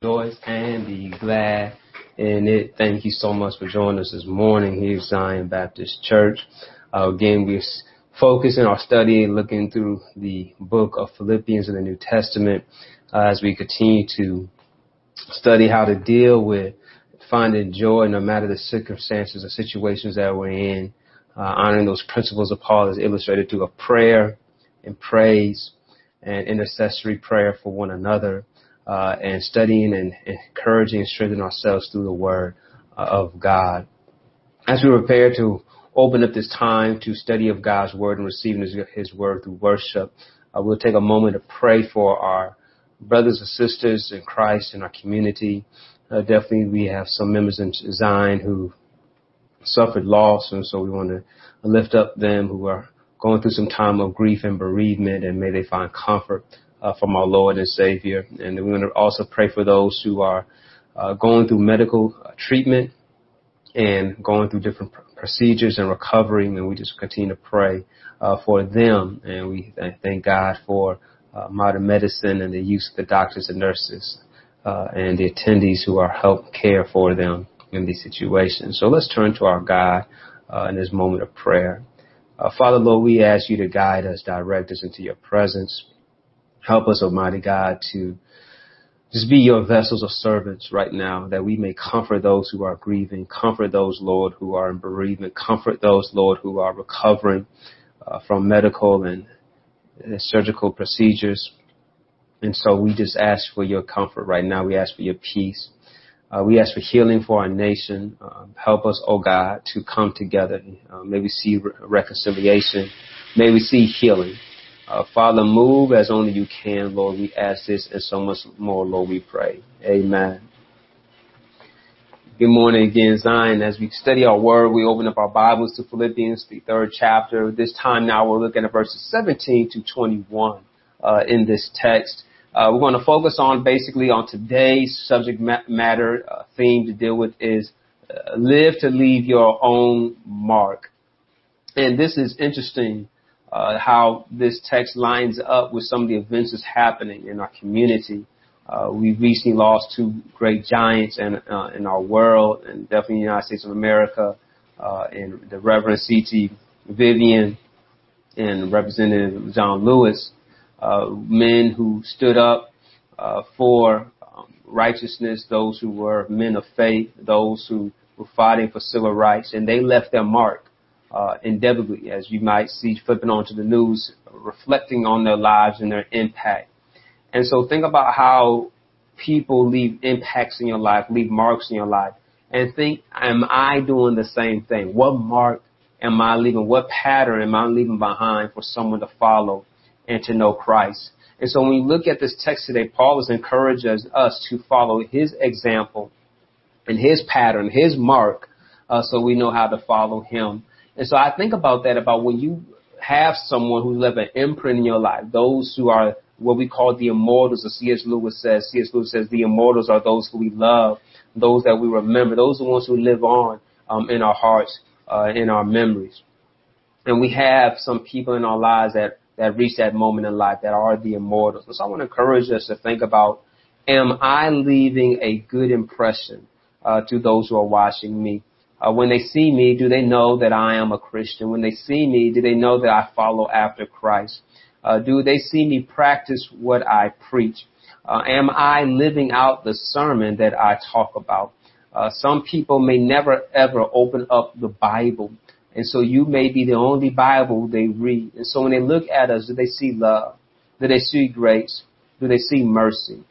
rejoice and be glad in it. Thank you so much for joining us this morning here at Zion Baptist Church. Uh, again, we're focusing our study looking through the book of Philippians in the New Testament uh, as we continue to study how to deal with finding joy no matter the circumstances or situations that we're in, uh, honoring those principles of Paul as illustrated through a prayer and praise and intercessory prayer for one another uh, and studying and encouraging and strengthening ourselves through the Word uh, of God. As we prepare to open up this time to study of God's Word and receiving His, his Word through worship, uh, we'll take a moment to pray for our brothers and sisters in Christ in our community. Uh, definitely, we have some members in Zion who suffered loss, and so we want to lift up them who are going through some time of grief and bereavement, and may they find comfort uh, from our Lord and Savior. And we want to also pray for those who are uh, going through medical uh, treatment and going through different pr- procedures and recovering. And we just continue to pray uh, for them. And we th- thank God for uh, modern medicine and the use of the doctors and nurses uh, and the attendees who are help care for them in these situations. So let's turn to our God in this moment of prayer. Father, Lord, we ask you to guide us, direct us into your presence. Help us, Almighty God, to just be your vessels of servants right now, that we may comfort those who are grieving, comfort those, Lord, who are in bereavement, comfort those, Lord, who are recovering uh, from medical and uh, surgical procedures. And so we just ask for your comfort right now. We ask for your peace. Uh, we ask for healing for our nation. Uh, help us, oh God, to come together. Uh, may we see re- reconciliation. May we see healing. Uh, Father, move as only you can, Lord. We ask this and so much more, Lord, we pray. Amen. Good morning again, Zion. As we study our word, we open up our Bibles to Philippians, the third chapter. This time now we're looking at verses 17 to 21 uh, in this text. Uh, we're going to focus on basically on today's subject matter uh, theme to deal with is uh, live to leave your own mark. And this is interesting uh, how this text lines up with some of the events that's happening in our community. Uh, we recently lost two great giants in, uh, in our world, and definitely in the United States of America, uh, and the Reverend C.T. Vivian and Representative John Lewis, uh, men who stood up uh, for um, righteousness, those who were men of faith, those who were fighting for civil rights, and they left their mark uh, indelibly, as you might see flipping onto the news, reflecting on their lives and their impact. And so think about how people leave impacts in your life, leave marks in your life, and think, am I doing the same thing? What mark am I leaving? What pattern am I leaving behind for someone to follow and to know Christ? And so when we look at this text today, Paul is encouraging us to follow his example and his pattern, his mark, uh, so we know how to follow him. And so I think about that about when you have someone who left an imprint in your life, those who are what we call the immortals, as C.S. Lewis says. C.S. Lewis says the immortals are those who we love, those that we remember, those are the ones who live on um, in our hearts, uh, in our memories. And we have some people in our lives that, that reach that moment in life that are the immortals. And so I want to encourage us to think about, am I leaving a good impression uh, to those who are watching me? Uh, when they see me, do they know that I am a Christian? When they see me, do they know that I follow after Christ? Uh, do they see me practice what I preach? Uh, am I living out the sermon that I talk about? Uh, some people may never ever open up the Bible. And so you may be the only Bible they read. And so when they look at us, do they see love? Do they see grace? Do they see mercy?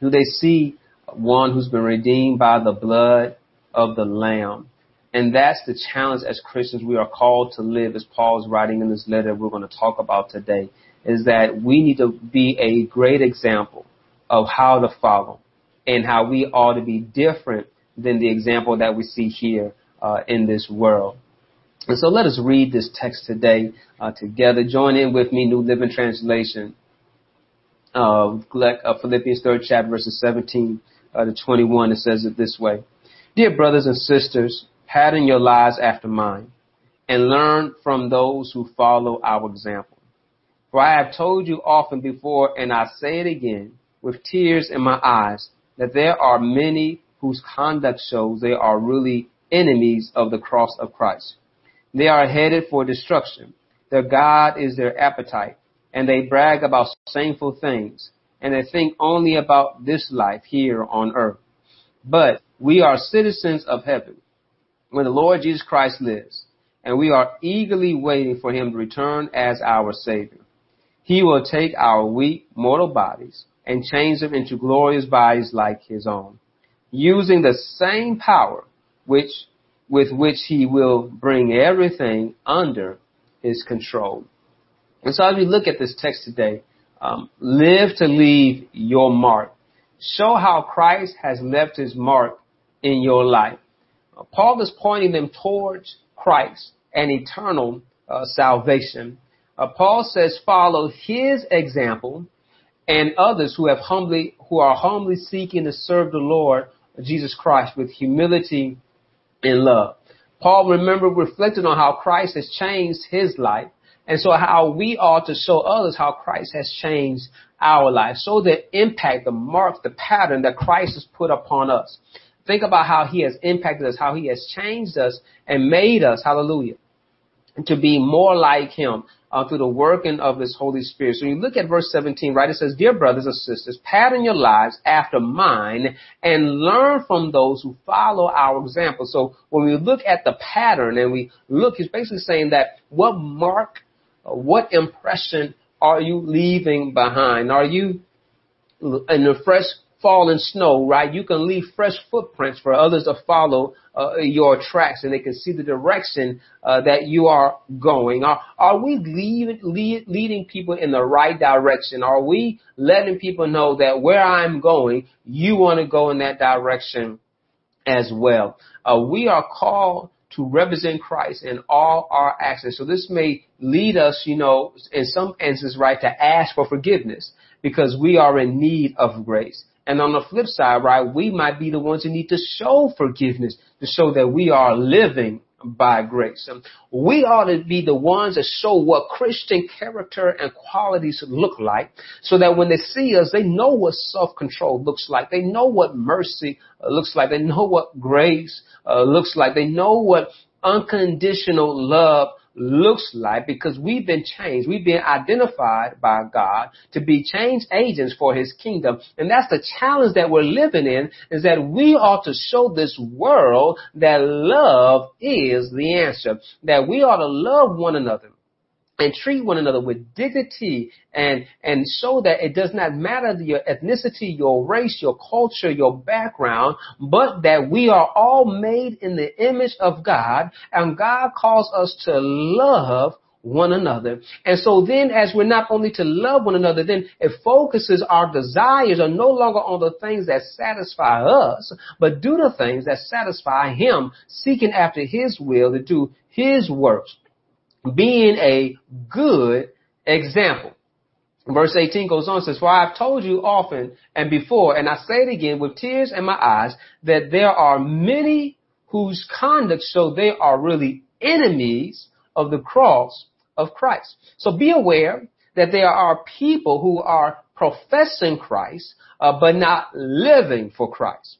Do they see one who's been redeemed by the blood of the Lamb. And that's the challenge as Christians we are called to live, as Paul's writing in this letter we're going to talk about today, is that we need to be a great example of how to follow and how we ought to be different than the example that we see here uh, in this world. And so let us read this text today uh, together. Join in with me, New Living Translation, uh, Philippians 3rd chapter, verses 17 uh, to 21. It says it this way. Dear brothers and sisters, pattern your lives after mine and learn from those who follow our example. For I have told you often before, and I say it again with tears in my eyes, that there are many whose conduct shows they are really enemies of the cross of Christ. They are headed for destruction. Their God is their appetite, and they brag about shameful things, and they think only about this life here on earth. But we are citizens of heaven, where the Lord Jesus Christ lives, and we are eagerly waiting for him to return as our Savior. He will take our weak mortal bodies and change them into glorious bodies like his own, using the same power which with which he will bring everything under his control. And so as we look at this text today, um, live to leave your mark. Show how Christ has left his mark in your life. Paul is pointing them towards Christ and eternal uh, salvation. Uh, Paul says, follow his example and others who have humbly, who are humbly seeking to serve the Lord Jesus Christ with humility and love. Paul remember reflected on how Christ has changed his life and so how we ought to show others how Christ has changed our life. So the impact, the mark, the pattern that Christ has put upon us. Think about how he has impacted us, how he has changed us and made us, hallelujah, to be more like him uh, through the working of his Holy Spirit. So you look at verse 17, right? It says, Dear brothers and sisters, pattern your lives after mine and learn from those who follow our example. So when we look at the pattern and we look, he's basically saying that what mark, what impression are you leaving behind? Are you in the fresh fallen snow, right? You can leave fresh footprints for others to follow uh, your tracks and they can see the direction uh, that you are going. Are, are we lead, lead, leading people in the right direction? Are we letting people know that where I'm going, you want to go in that direction as well? Uh, we are called to represent Christ in all our actions. So this may lead us, you know, in some instances, right, to ask for forgiveness because we are in need of grace. And on the flip side, right, we might be the ones who need to show forgiveness to show that we are living by grace. We ought to be the ones that show what Christian character and qualities look like so that when they see us, they know what self-control looks like. They know what mercy looks like. They know what grace uh, looks like. They know what unconditional love looks like because we've been changed. We've been identified by God to be change agents for his kingdom. And that's the challenge that we're living in is that we ought to show this world that love is the answer, that we ought to love one another and treat one another with dignity and, and show that it does not matter your ethnicity, your race, your culture, your background, but that we are all made in the image of God and God calls us to love one another. And so then as we're not only to love one another, then it focuses our desires are no longer on the things that satisfy us, but do the things that satisfy him, seeking after his will to do his works being a good example. Verse 18 goes on, says, For I have told you often and before, and I say it again with tears in my eyes, that there are many whose conduct show they are really enemies of the cross of Christ. So be aware that there are people who are professing Christ, uh, but not living for Christ.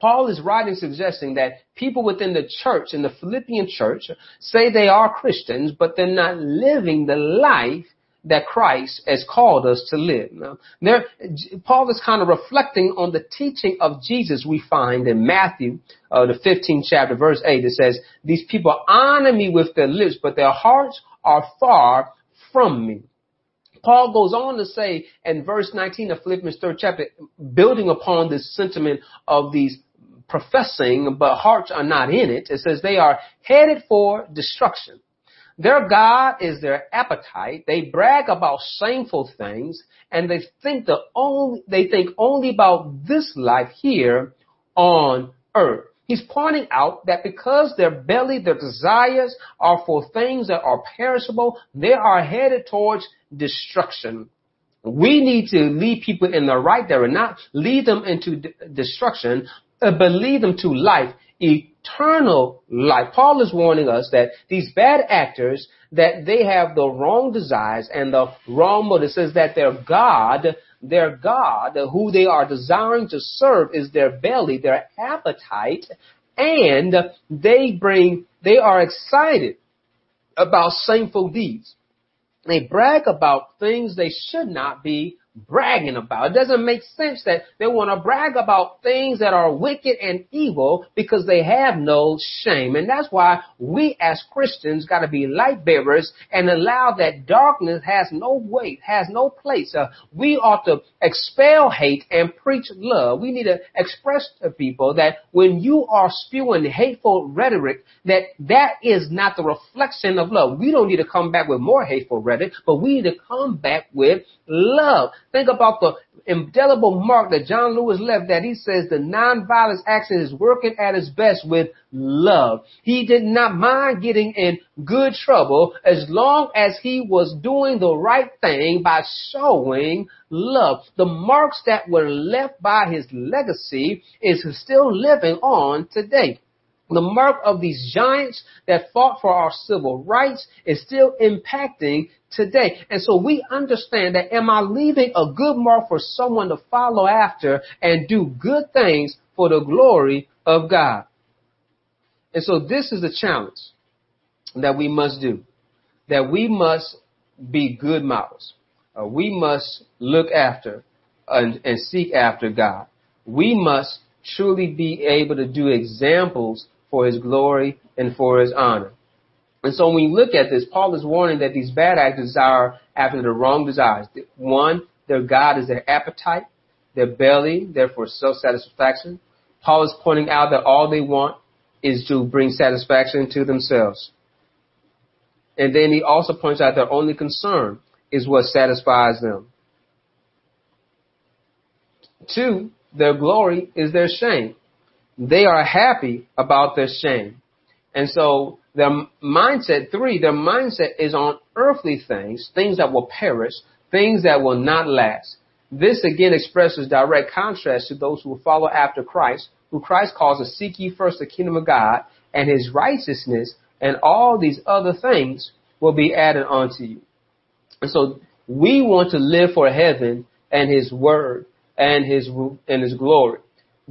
Paul is writing suggesting that people within the church, in the Philippian church, say they are Christians, but they're not living the life that Christ has called us to live. Now, there, Paul is kind of reflecting on the teaching of Jesus we find in Matthew, uh, the 15th chapter, verse 8. It says, these people honor me with their lips, but their hearts are far from me. Paul goes on to say in verse 19 of Philippians third chapter, building upon this sentiment of these professing, but hearts are not in it. It says they are headed for destruction. Their God is their appetite. They brag about shameful things and they think the only, they think only about this life here on earth. He's pointing out that because their belly, their desires are for things that are perishable, they are headed towards destruction. We need to lead people in the right direction, not lead them into d- destruction, Uh, but lead them to life, eternal life. Paul is warning us that these bad actors, that they have the wrong desires and the wrong motive. It says that their God, their God, who they are desiring to serve, is their belly, their appetite, and they bring, they are excited about sinful deeds. They brag about things they should not be bragging about. It doesn't make sense that they want to brag about things that are wicked and evil because they have no shame. And that's why we as Christians got to be light bearers and allow that darkness has no weight, has no place. Uh, we ought to expel hate and preach love. We need to express to people that when you are spewing hateful rhetoric, that that is not the reflection of love. We don't need to come back with more hateful rhetoric, but we need to come back with love. Think about the indelible mark that John Lewis left that he says the nonviolence action is working at its best with love. He did not mind getting in good trouble as long as he was doing the right thing by showing love. The marks that were left by his legacy is still living on today. The mark of these giants that fought for our civil rights is still impacting today. And so we understand that am I leaving a good mark for someone to follow after and do good things for the glory of God? And so this is the challenge that we must do. That we must be good models. Uh, we must look after and, and seek after God. We must truly be able to do examples for his glory and for his honor. And so when we look at this, Paul is warning that these bad actors desire after the wrong desires. One, their God is their appetite, their belly, therefore self-satisfaction. Paul is pointing out that all they want is to bring satisfaction to themselves. And then he also points out their only concern is what satisfies them. Two, their glory is their shame. They are happy about their shame. And so their mindset, three, their mindset is on earthly things, things that will perish, things that will not last. This again expresses direct contrast to those who will follow after Christ, who Christ calls to seek ye first the kingdom of God and his righteousness, and all these other things will be added unto you. And so we want to live for heaven and his word and his, and his glory.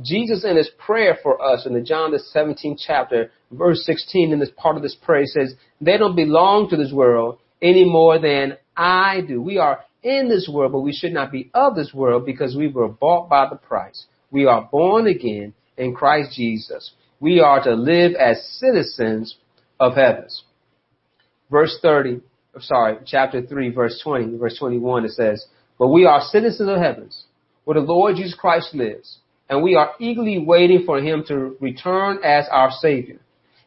Jesus in his prayer for us in the John the 17th chapter, verse 16 in this part of this prayer says, they don't belong to this world any more than I do. We are in this world, but we should not be of this world because we were bought by the price. We are born again in Christ Jesus. We are to live as citizens of heavens. Verse 30, sorry, chapter 3, verse 20, verse 21, it says, But we are citizens of heavens, where the Lord Jesus Christ lives and we are eagerly waiting for him to return as our Savior.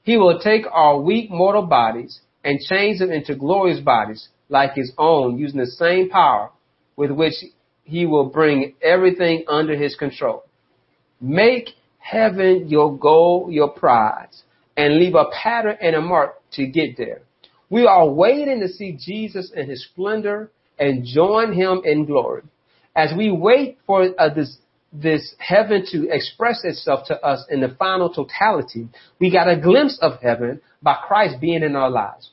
He will take our weak mortal bodies and change them into glorious bodies like his own using the same power with which he will bring everything under his control. Make heaven your goal, your prize, and leave a pattern and a mark to get there. We are waiting to see Jesus in his splendor and join him in glory. As we wait for uh, this this heaven to express itself to us in the final totality, we got a glimpse of heaven by Christ being in our lives.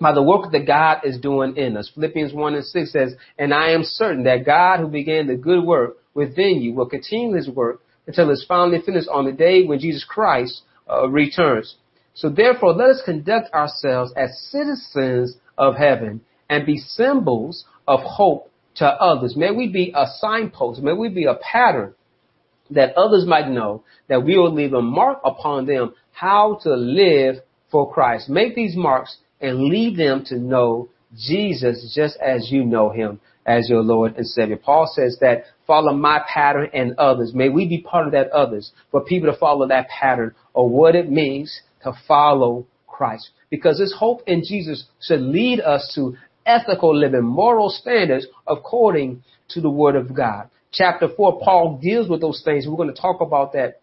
By the work that God is doing in us. Philippians 1 and 6 says, And I am certain that God who began the good work within you will continue his work until it's finally finished on the day when Jesus Christ uh, returns. So therefore, let us conduct ourselves as citizens of heaven and be symbols of hope to others. May we be a signpost. May we be a pattern that others might know that we will leave a mark upon them how to live for Christ. Make these marks and lead them to know Jesus just as you know him as your Lord and Savior. Paul says that follow my pattern and others. May we be part of that others for people to follow that pattern of what it means to follow Christ. Because this hope in Jesus should lead us to ethical living, moral standards according to the Word of God. Chapter 4, Paul deals with those things. We're going to talk about that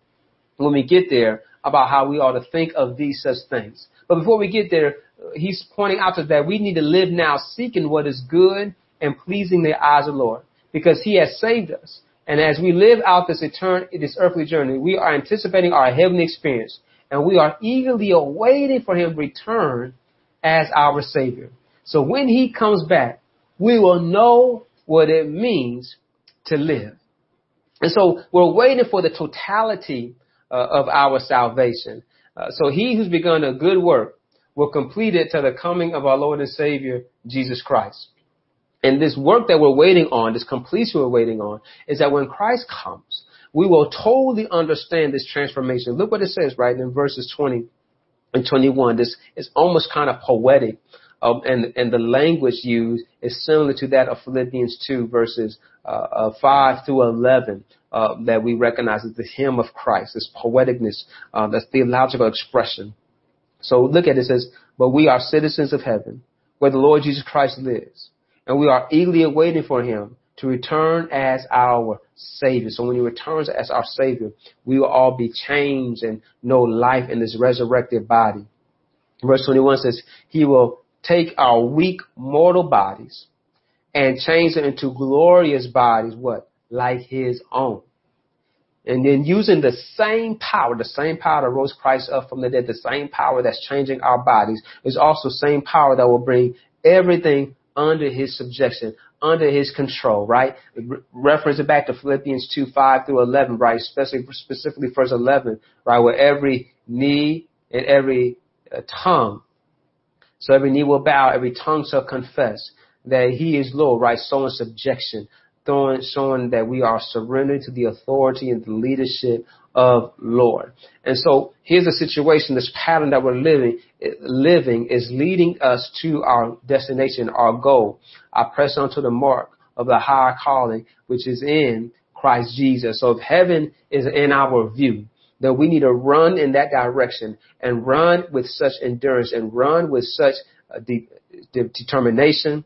when we get there, about how we ought to think of these such things. But before we get there, he's pointing out to us that we need to live now seeking what is good and pleasing the eyes of the Lord because he has saved us. And as we live out this eternal, this earthly journey, we are anticipating our heavenly experience and we are eagerly awaiting for him return as our Savior. So when he comes back, we will know what it means to live. And so we're waiting for the totality uh, of our salvation. Uh, so he who's begun a good work will complete it to the coming of our Lord and Savior, Jesus Christ. And this work that we're waiting on, this completion we're waiting on, is that when Christ comes, we will totally understand this transformation. Look what it says right in verses 20 and 21. This is almost kind of poetic. Um, and, and the language used is similar to that of Philippians 2 verses uh, uh, 5 through 11 uh, that we recognize as the hymn of Christ, this poeticness, uh, this theological expression. So look at it, it says, but we are citizens of heaven, where the Lord Jesus Christ lives, and we are eagerly awaiting for him to return as our Savior. So when He returns as our Savior, we will all be changed and know life in this resurrected body. Verse 21 says, He will take our weak mortal bodies and change them into glorious bodies, what? Like His own. And then using the same power, the same power that rose Christ up from the dead, the same power that's changing our bodies is also the same power that will bring everything under his subjection, under his control, right? Re- reference it back to Philippians 2, 5 through 11, right? Especially, specifically verse 11, right? Where every knee and every uh, tongue, so every knee will bow, every tongue shall confess that he is Lord, right? So in subjection, showing, showing that we are surrendered to the authority and the leadership of Lord. And so here's a situation, this pattern that we're living, living is leading us to our destination, our goal. I press on to the mark of the higher calling, which is in Christ Jesus. So if heaven is in our view, that we need to run in that direction and run with such endurance and run with such uh, de- de- determination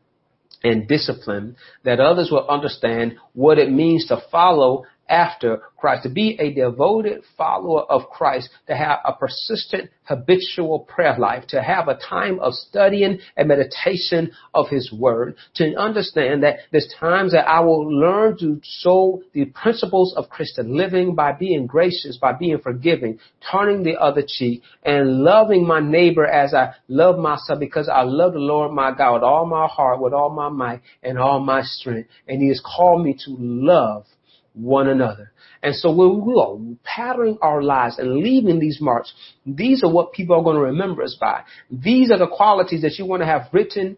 and discipline that others will understand what it means to follow after Christ, to be a devoted follower of Christ, to have a persistent habitual prayer life, to have a time of studying and meditation of His Word, to understand that there's times that I will learn to show the principles of Christian living by being gracious, by being forgiving, turning the other cheek, and loving my neighbor as I love myself because I love the Lord my God with all my heart, with all my might, and all my strength. And He has called me to love one another. And so when we are patterning our lives and leaving these marks, these are what people are going to remember us by. These are the qualities that you want to have written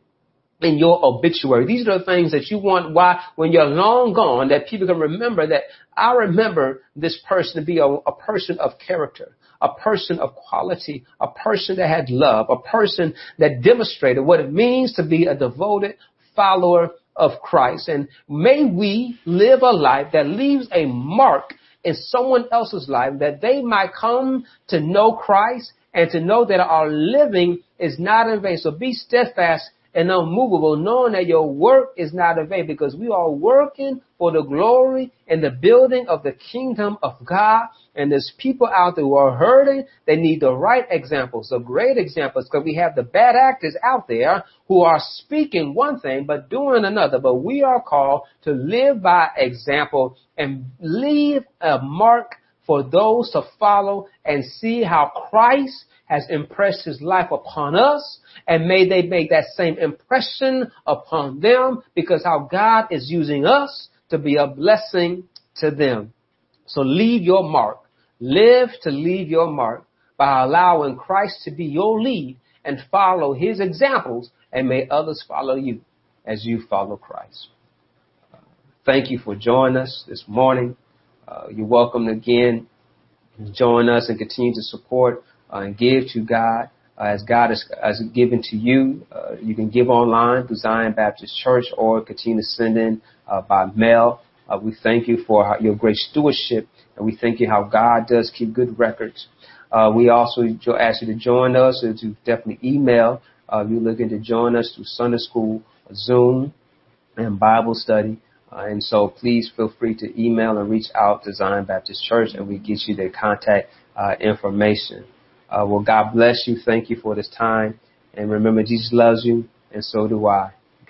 in your obituary. These are the things that you want why when you're long gone that people can remember that I remember this person to be a, a person of character, a person of quality, a person that had love, a person that demonstrated what it means to be a devoted follower of Christ. And may we live a life that leaves a mark in someone else's life that they might come to know Christ and to know that our living is not in vain. So be steadfast and unmovable, knowing that your work is not in vain because we are working for the glory and the building of the kingdom of God. And there's people out there who are hurting. They need the right examples, the great examples, because we have the bad actors out there who are speaking one thing but doing another. But we are called to live by example and leave a mark for those to follow and see how Christ has impressed his life upon us and may they make that same impression upon them because how God is using us to be a blessing to them. So leave your mark. Live to leave your mark by allowing Christ to be your lead and follow his examples and may others follow you as you follow Christ. Thank you for joining us this morning. Uh, you're welcome again. Join us and continue to support and give to God uh, as God has, has given to you. Uh, you can give online through Zion Baptist Church or continue to send in uh, by mail. Uh, we thank you for your great stewardship, and we thank you how God does keep good records. Uh, we also ask you to join us to definitely email. Uh, you're looking to join us through Sunday school, Zoom, and Bible study. Uh, and so please feel free to email and reach out to Zion Baptist Church and we get you their contact uh, information. Uh, well, God bless you. Thank you for this time. And remember, Jesus loves you, and so do I.